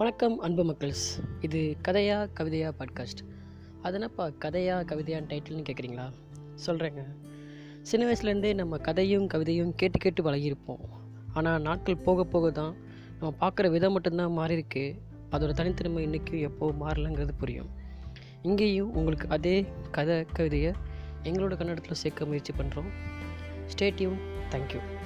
வணக்கம் அன்பு மக்கள்ஸ். இது கதையா கவிதையா பாட்காஸ்ட் அதனப்பா கதையா கவிதையான்னு டைட்டில்னு கேட்குறீங்களா சொல்கிறேங்க சின்ன வயசுலேருந்தே நம்ம கதையும் கவிதையும் கேட்டு கேட்டு பழகியிருப்போம். ஆனால் நாட்கள் போக போக தான் நம்ம பார்க்குற விதம் மட்டும்தான் மாறியிருக்கு. அதோட தனித்திறமை இன்றைக்கும் எப்போ மாறலங்கிறது புரியும். இங்கேயும் உங்களுக்கு அதே கதை கவிதையை எங்களோட கன்னடத்தில் சேர்க்க முயற்சி பண்ணுறோம் ஸ்டேட்யூன் தேங்க்யூ